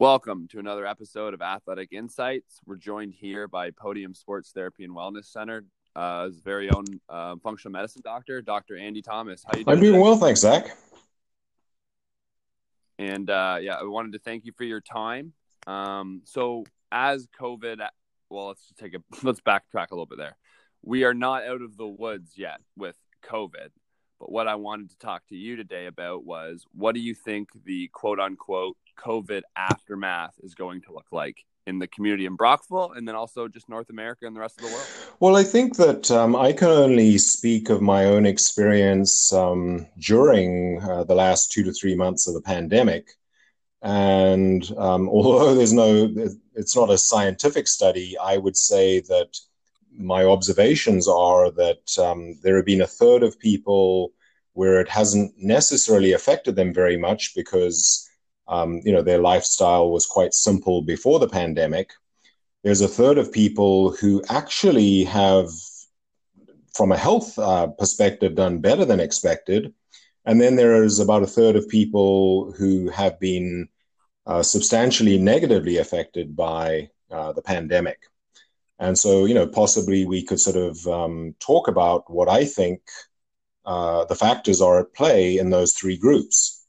Welcome to another episode of Athletic Insights. We're joined here by Podium Sports Therapy and Wellness Center, uh, his very own uh, functional medicine doctor, Dr. Andy Thomas. How you doing? I'm doing today? well, thanks, Zach. And uh, yeah, I wanted to thank you for your time. Um, so, as COVID, well, let's just take a let's backtrack a little bit there. We are not out of the woods yet with COVID, but what I wanted to talk to you today about was what do you think the quote unquote COVID aftermath is going to look like in the community in Brockville and then also just North America and the rest of the world? Well, I think that um, I can only speak of my own experience um, during uh, the last two to three months of the pandemic. And um, although there's no, it's not a scientific study, I would say that my observations are that um, there have been a third of people where it hasn't necessarily affected them very much because um, you know, their lifestyle was quite simple before the pandemic. There's a third of people who actually have, from a health uh, perspective, done better than expected. And then there is about a third of people who have been uh, substantially negatively affected by uh, the pandemic. And so, you know, possibly we could sort of um, talk about what I think uh, the factors are at play in those three groups.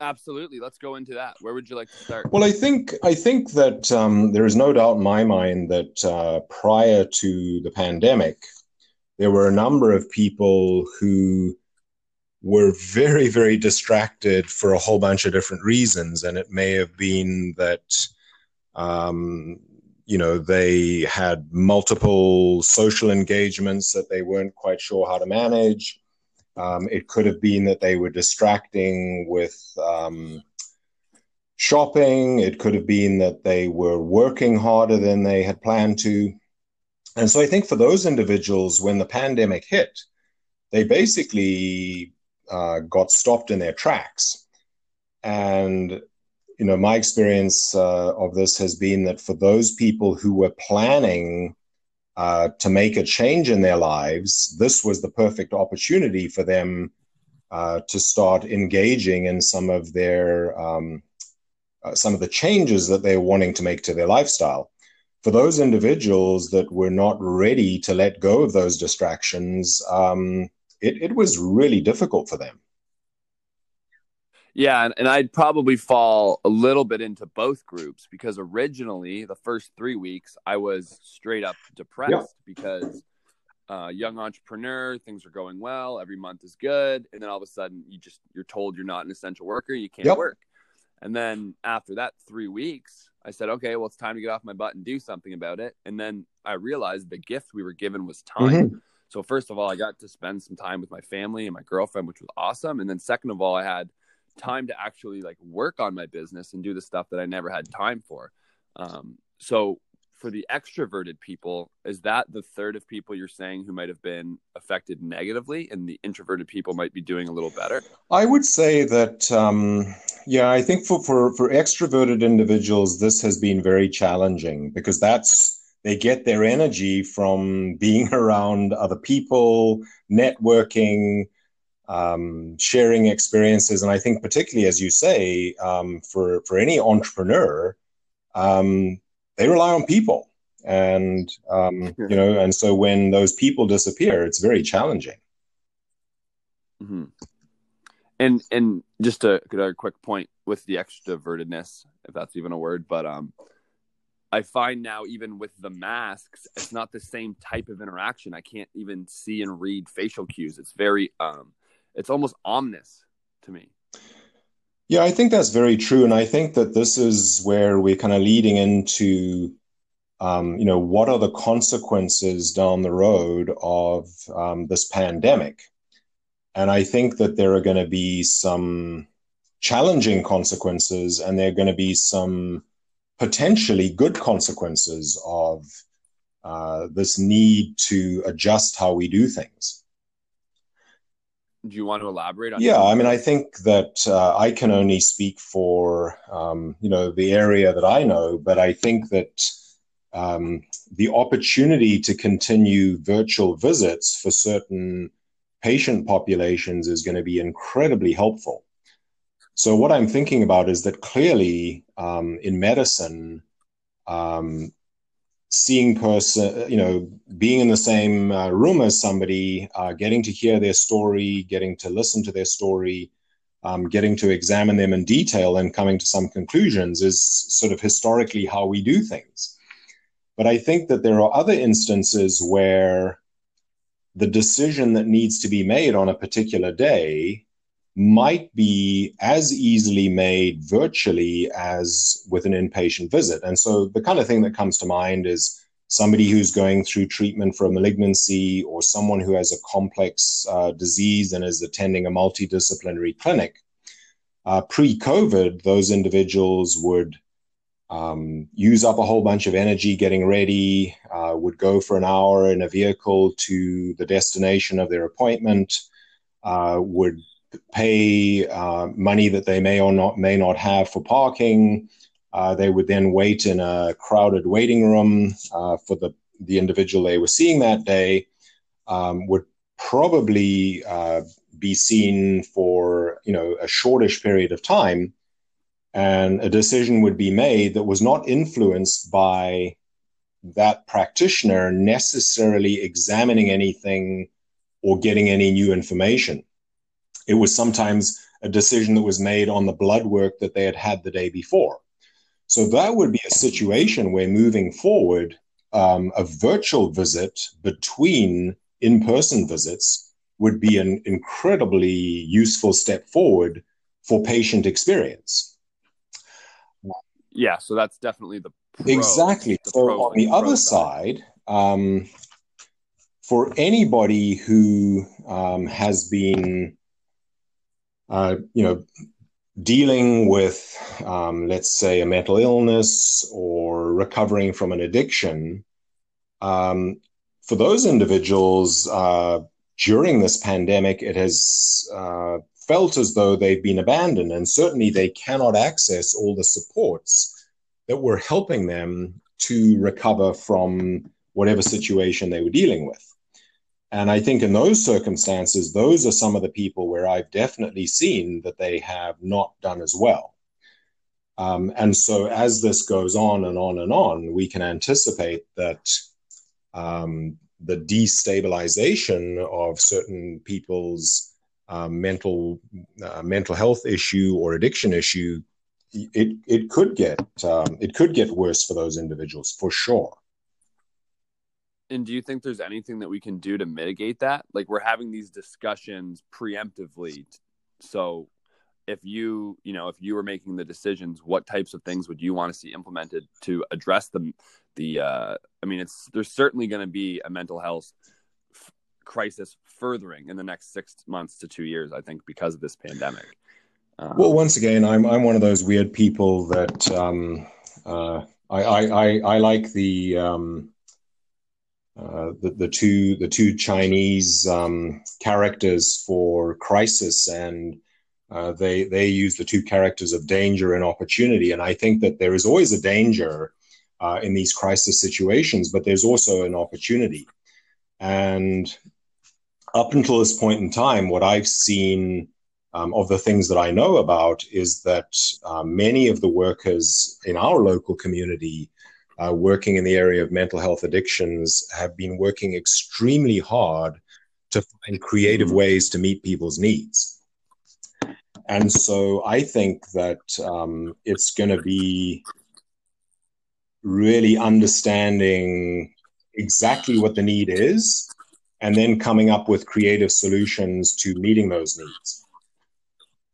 Absolutely. Let's go into that. Where would you like to start? Well, I think I think that um, there is no doubt in my mind that uh, prior to the pandemic, there were a number of people who were very, very distracted for a whole bunch of different reasons, and it may have been that. Um, you know, they had multiple social engagements that they weren't quite sure how to manage um, it could have been that they were distracting with um, shopping. It could have been that they were working harder than they had planned to. And so I think for those individuals, when the pandemic hit, they basically uh, got stopped in their tracks. And, you know, my experience uh, of this has been that for those people who were planning uh, to make a change in their lives, this was the perfect opportunity for them uh, to start engaging in some of their um, uh, some of the changes that they're wanting to make to their lifestyle. For those individuals that were not ready to let go of those distractions, um, it, it was really difficult for them. Yeah, and, and, I'd probably fall a little bit into both groups because originally the first three weeks I was straight up depressed yeah. because uh, young entrepreneur, things are going well, every month is good, and then all of a sudden you just you're told you're not an essential worker, you can't yep. work. And then after that three weeks, I said, okay, well it's time to get off my butt and do something about it. And then I realized the gift we were given was time. Mm-hmm. So first of all, I got to spend some time with my family and my girlfriend, which was awesome. And then second of all, I had time to actually like work on my business and do the stuff that I never had time for. Um, so for the extroverted people, is that the third of people you're saying who might have been affected negatively, and the introverted people might be doing a little better? I would say that, um, yeah, I think for, for for extroverted individuals, this has been very challenging because that's they get their energy from being around other people, networking, um, sharing experiences. And I think, particularly as you say, um, for for any entrepreneur, um, they rely on people, and um, you know, and so when those people disappear, it's very challenging. Mm-hmm. And and just a, a quick point with the extrovertedness, if that's even a word, but um, I find now even with the masks, it's not the same type of interaction. I can't even see and read facial cues. It's very um it's almost ominous to me. Yeah, I think that's very true, and I think that this is where we're kind of leading into, um, you know, what are the consequences down the road of um, this pandemic, and I think that there are going to be some challenging consequences, and there are going to be some potentially good consequences of uh, this need to adjust how we do things do you want to elaborate on? Yeah, I mean, I think that uh, I can only speak for um, you know the area that I know, but I think that um, the opportunity to continue virtual visits for certain patient populations is going to be incredibly helpful. So what I'm thinking about is that clearly um, in medicine, um, seeing person, you know, being in the same uh, room as somebody, uh, getting to hear their story, getting to listen to their story, um, getting to examine them in detail and coming to some conclusions is sort of historically how we do things. But I think that there are other instances where the decision that needs to be made on a particular day might be as easily made virtually as with an inpatient visit. And so the kind of thing that comes to mind is somebody who's going through treatment for a malignancy or someone who has a complex uh, disease and is attending a multidisciplinary clinic. Uh, Pre COVID, those individuals would um, use up a whole bunch of energy getting ready, uh, would go for an hour in a vehicle to the destination of their appointment, uh, would pay uh, money that they may or not may not have for parking. Uh, they would then wait in a crowded waiting room uh, for the the individual they were seeing that day. Um, would probably uh, be seen for you know a shortish period of time, and a decision would be made that was not influenced by that practitioner necessarily examining anything or getting any new information. It was sometimes a decision that was made on the blood work that they had had the day before. So that would be a situation where moving forward, um, a virtual visit between in person visits would be an incredibly useful step forward for patient experience. Yeah, so that's definitely the pro, exactly. The so on the other side, um, for anybody who um, has been uh, you know, dealing with, um, let's say, a mental illness or recovering from an addiction, um, for those individuals uh, during this pandemic, it has uh, felt as though they've been abandoned, and certainly they cannot access all the supports that were helping them to recover from whatever situation they were dealing with. And I think in those circumstances, those are some of the people where I've definitely seen that they have not done as well. Um, and so as this goes on and on and on, we can anticipate that um, the destabilization of certain people's uh, mental uh, mental health issue or addiction issue, it it could get um, it could get worse for those individuals for sure. And do you think there's anything that we can do to mitigate that? Like we're having these discussions preemptively. So if you, you know, if you were making the decisions, what types of things would you want to see implemented to address the the uh I mean it's there's certainly going to be a mental health f- crisis furthering in the next 6 months to 2 years I think because of this pandemic. Um, well, once again, I'm I'm one of those weird people that um uh I I I, I like the um uh, the, the two the two Chinese um, characters for crisis, and uh, they they use the two characters of danger and opportunity. And I think that there is always a danger uh, in these crisis situations, but there's also an opportunity. And up until this point in time, what I've seen um, of the things that I know about is that uh, many of the workers in our local community uh, working in the area of mental health addictions have been working extremely hard to find creative mm-hmm. ways to meet people's needs. And so I think that um, it's going to be really understanding exactly what the need is and then coming up with creative solutions to meeting those needs.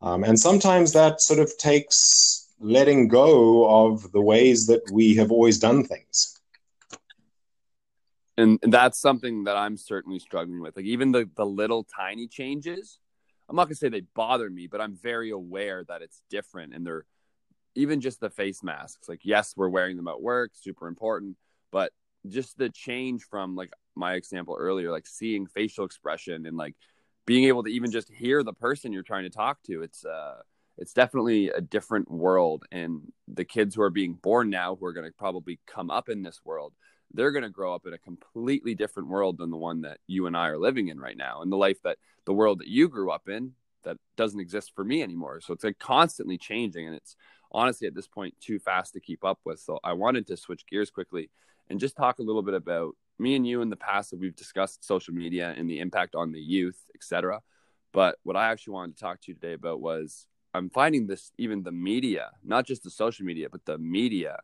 Um, and sometimes that sort of takes letting go of the ways that we have always done things. And, that's something that I'm certainly struggling with. Like even the the little tiny changes, I'm not gonna say they bother me, but I'm very aware that it's different. And they're even just the face masks. Like yes, we're wearing them at work, super important, but just the change from like my example earlier, like seeing facial expression and like being able to even just hear the person you're trying to talk to. It's uh it's definitely a different world and the kids who are being born now who are going to probably come up in this world they're going to grow up in a completely different world than the one that you and I are living in right now and the life that the world that you grew up in that doesn't exist for me anymore. So it's like constantly changing, and it's honestly at this point too fast to keep up with. So I wanted to switch gears quickly and just talk a little bit about me and you in the past that we've discussed social media and the impact on the youth, etc. But what I actually wanted to talk to you today about was I'm finding this even the media, not just the social media, but the media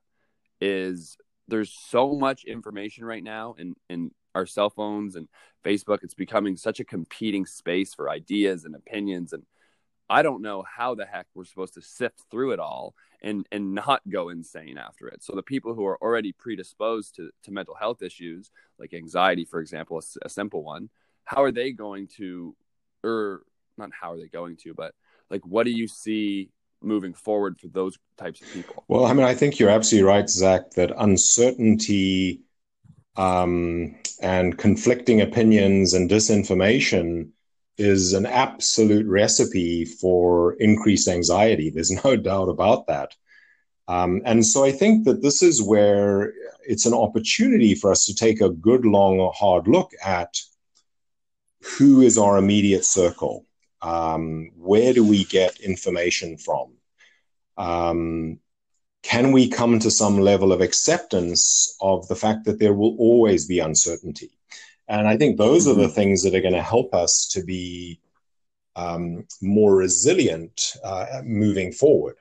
is there's so much information right now in in our cell phones and Facebook. It's becoming such a competing space for ideas and opinions and I don't know how the heck we're supposed to sift through it all and and not go insane after it. So the people who are already predisposed to to mental health issues like anxiety, for example, a, a simple one, how are they going to, or not how are they going to, but like what do you see moving forward for those types of people? Well, I mean, I think you're absolutely right, Zach, that uncertainty um, and conflicting opinions and disinformation is an absolute recipe for increased anxiety. There's no doubt about that. Um, and so I think that this is where it's an opportunity for us to take a good, long, hard look at who is our immediate circle. Um, where do we get information from? Um, can we come to some level of acceptance of the fact that there will always be uncertainty? And I think those mm-hmm. are the mm-hmm. things that are going to help us to be um, more resilient uh, moving forward.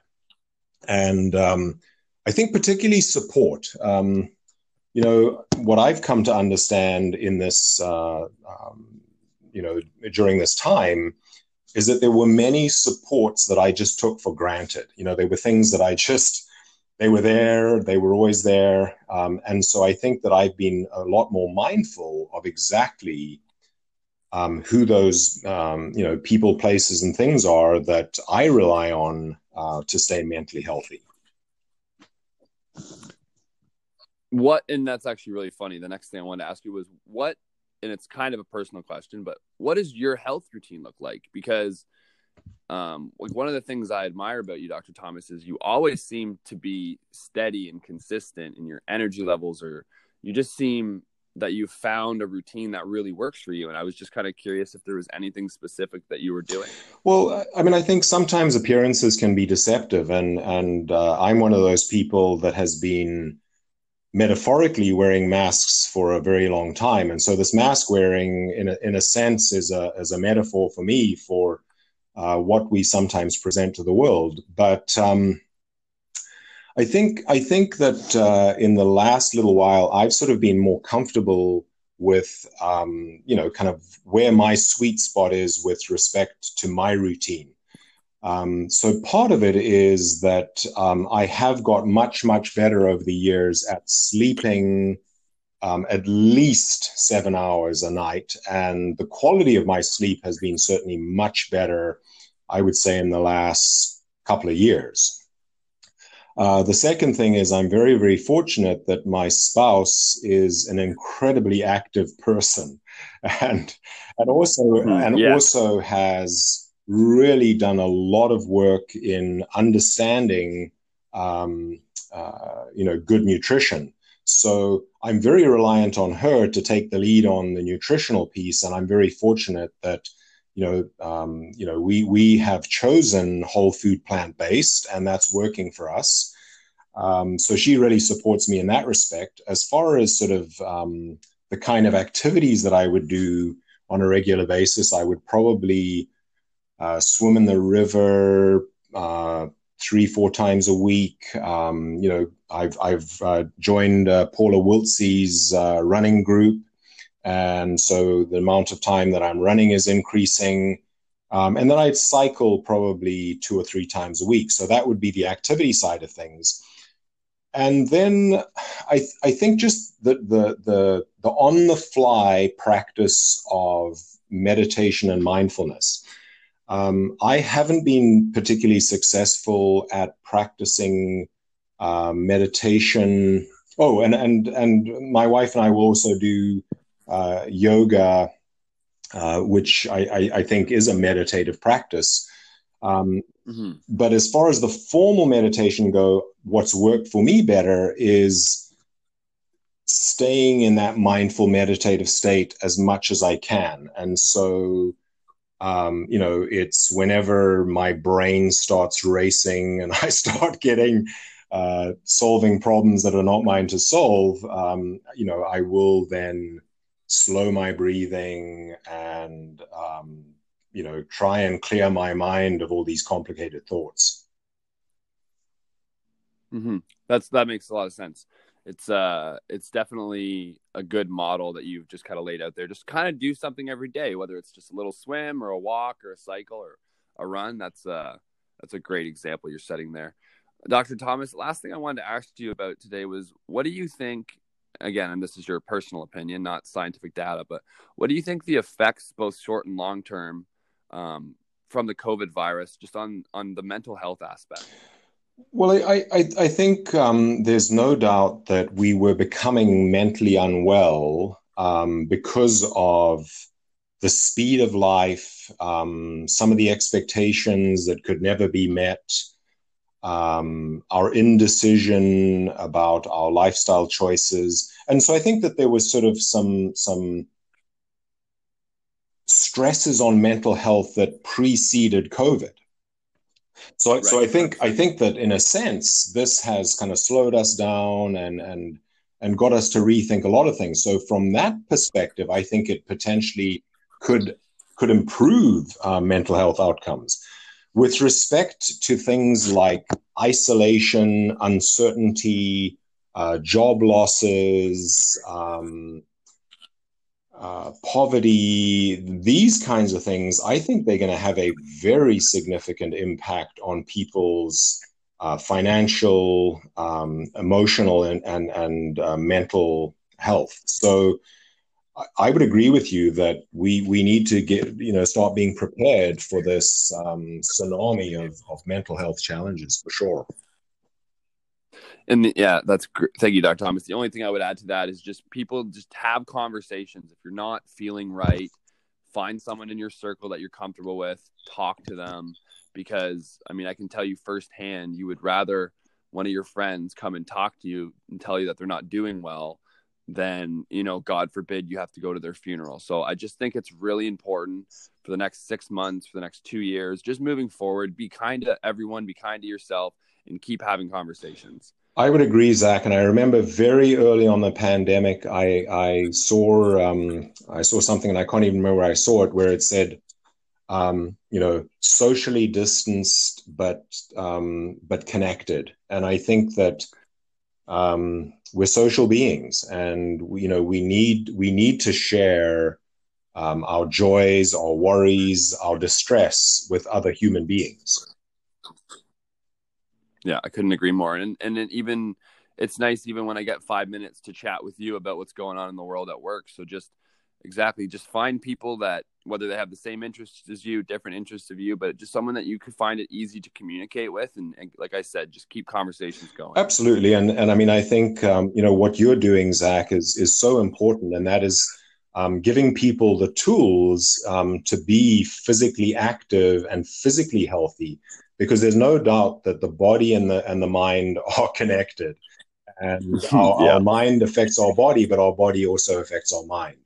And um, I think particularly support. Um, you know, what I've come to understand in this, uh, um, you know, during this time is that there were many supports that I just took for granted. You know, they were things that I just they were there, they were always there. Um, and so I think that I've been a lot more mindful of exactly um, who those um, you know people, places, and things are that I rely on uh, to stay mentally healthy. What and that's actually really funny. The next thing I wanted to ask you was what, and it's kind of a personal question, but what does your health routine look like? Because um, like one of the things I admire about you, Dr. Thomas, is you always seem to be steady and consistent in your energy levels, or you just seem that you found a routine that really works for you. And I was just kind of curious if there was anything specific that you were doing. Well, I mean, I think sometimes appearances can be deceptive, and and uh, I'm one of those people that has been metaphorically wearing masks for a very long time, and so this mask wearing, in a, in a sense, is a is a metaphor for me for uh, what we sometimes present to the world. But um, I think I think that uh, in the last little while, I've sort of been more comfortable with um, you know kind of where my sweet spot is with respect to my routine. Um, so part of it is that um, I have got much much better over the years at sleeping um, at least seven hours a night. And the quality of my sleep has been certainly much better, I would say, in the last couple of years. Uh, the second thing is, I'm very, very fortunate that my spouse is an incredibly active person, and and also mm-hmm. and yeah. also has really done a lot of work in understanding, um, uh, you know, good nutrition. So I'm very reliant on her to take the lead on the nutritional piece, and I'm very fortunate that you know um, you know we we have chosen whole food plant based, and that's working for us. Um, so she really supports me in that respect. As far as sort of um, the kind of activities that I would do on a regular basis, I would probably uh, swim in the river. Uh, three, four times a week. Um, you know, I've I've uh, joined uh, Paula Wiltsey's uh, running group, and so the amount of time that I'm running is increasing. Um, and then I'd cycle probably two or three times a week. So that would be the activity side of things. And then I, I think just the, the, the, the on the fly practice of meditation and mindfulness. Um, I haven't been particularly successful at practicing uh, meditation. Oh, and and and my wife and I will also do uh, yoga, uh, which I, I, I, think is a meditative practice. Um, mm-hmm. But as far as the formal meditation go, what's worked for me better is staying in that mindful meditative state as much as I can. And so Um, you know, it's whenever my brain starts racing and I start getting uh, solving problems that are not mine to solve. Um, you know, I will then slow my breathing and um, you know try and clear my mind of all these complicated thoughts. Mm-hmm. That's that makes a lot of sense. It's uh, it's definitely a good model that you've just kind of laid out there. Just kind of do something every day, whether it's just a little swim or a walk or a cycle or a run. That's uh, that's a great example you're setting there. Dr. Thomas, last thing I wanted to ask you about today was what do you think? Again, and this is your personal opinion, not scientific data, but what do you think the effects, both short and long term, um, from the COVID virus, just on on the mental health aspect? Well, I, I, I think um, there's no doubt that we were becoming mentally unwell um, because of the speed of life, um, some of the expectations that could never be met, um, our indecision about our lifestyle choices. And so I think that there was sort of some, some stresses on mental health that preceded COVID. So, right. so I think I think that in a sense, this has kind of slowed us down and and and got us to rethink a lot of things. So, from that perspective, I think it potentially could could improve uh, mental health outcomes. With respect to things like isolation, uncertainty, uh, job losses, um, uh, poverty, these kinds of things, I think they're going to have a very significant impact on people's uh, financial, um, emotional, and and, and uh, mental health. So, I would agree with you that we we need to get you know start being prepared for this um, tsunami of of mental health challenges for sure. And the, yeah, that's great. Thank you, Dr. Thomas. The only thing I would add to that is just people just have conversations. If you're not feeling right, find someone in your circle that you're comfortable with, talk to them. Because I mean, I can tell you firsthand, you would rather one of your friends come and talk to you and tell you that they're not doing well than, you know, God forbid you have to go to their funeral. So I just think it's really important for the next six months, for the next two years, just moving forward, be kind to everyone, be kind to yourself, and keep having conversations. I would agree, Zach. And I remember very early on the pandemic, I I saw um, I saw something, and I can't even remember where I saw it, where it said, um, you know, socially distanced but um, but connected. And I think that um, we're social beings, and you know we need we need to share um, our joys, our worries, our distress with other human beings. Yeah, I couldn't agree more. And and even it's nice even when I get five minutes to chat with you about what's going on in the world at work. So just exactly just find people that whether they have the same interests as you different interests of you but just someone that you could find it easy to communicate with and, and like i said just keep conversations going absolutely and and i mean i think um, you know what you're doing zach is is so important and that is um, giving people the tools um, to be physically active and physically healthy because there's no doubt that the body and the and the mind are connected and our, yeah. our mind affects our body but our body also affects our mind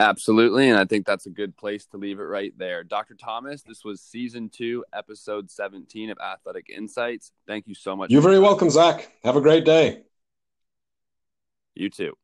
Absolutely. And I think that's a good place to leave it right there. Dr. Thomas, this was season two, episode 17 of Athletic Insights. Thank you so much. You're very welcome, Zach. Have a great day. You too.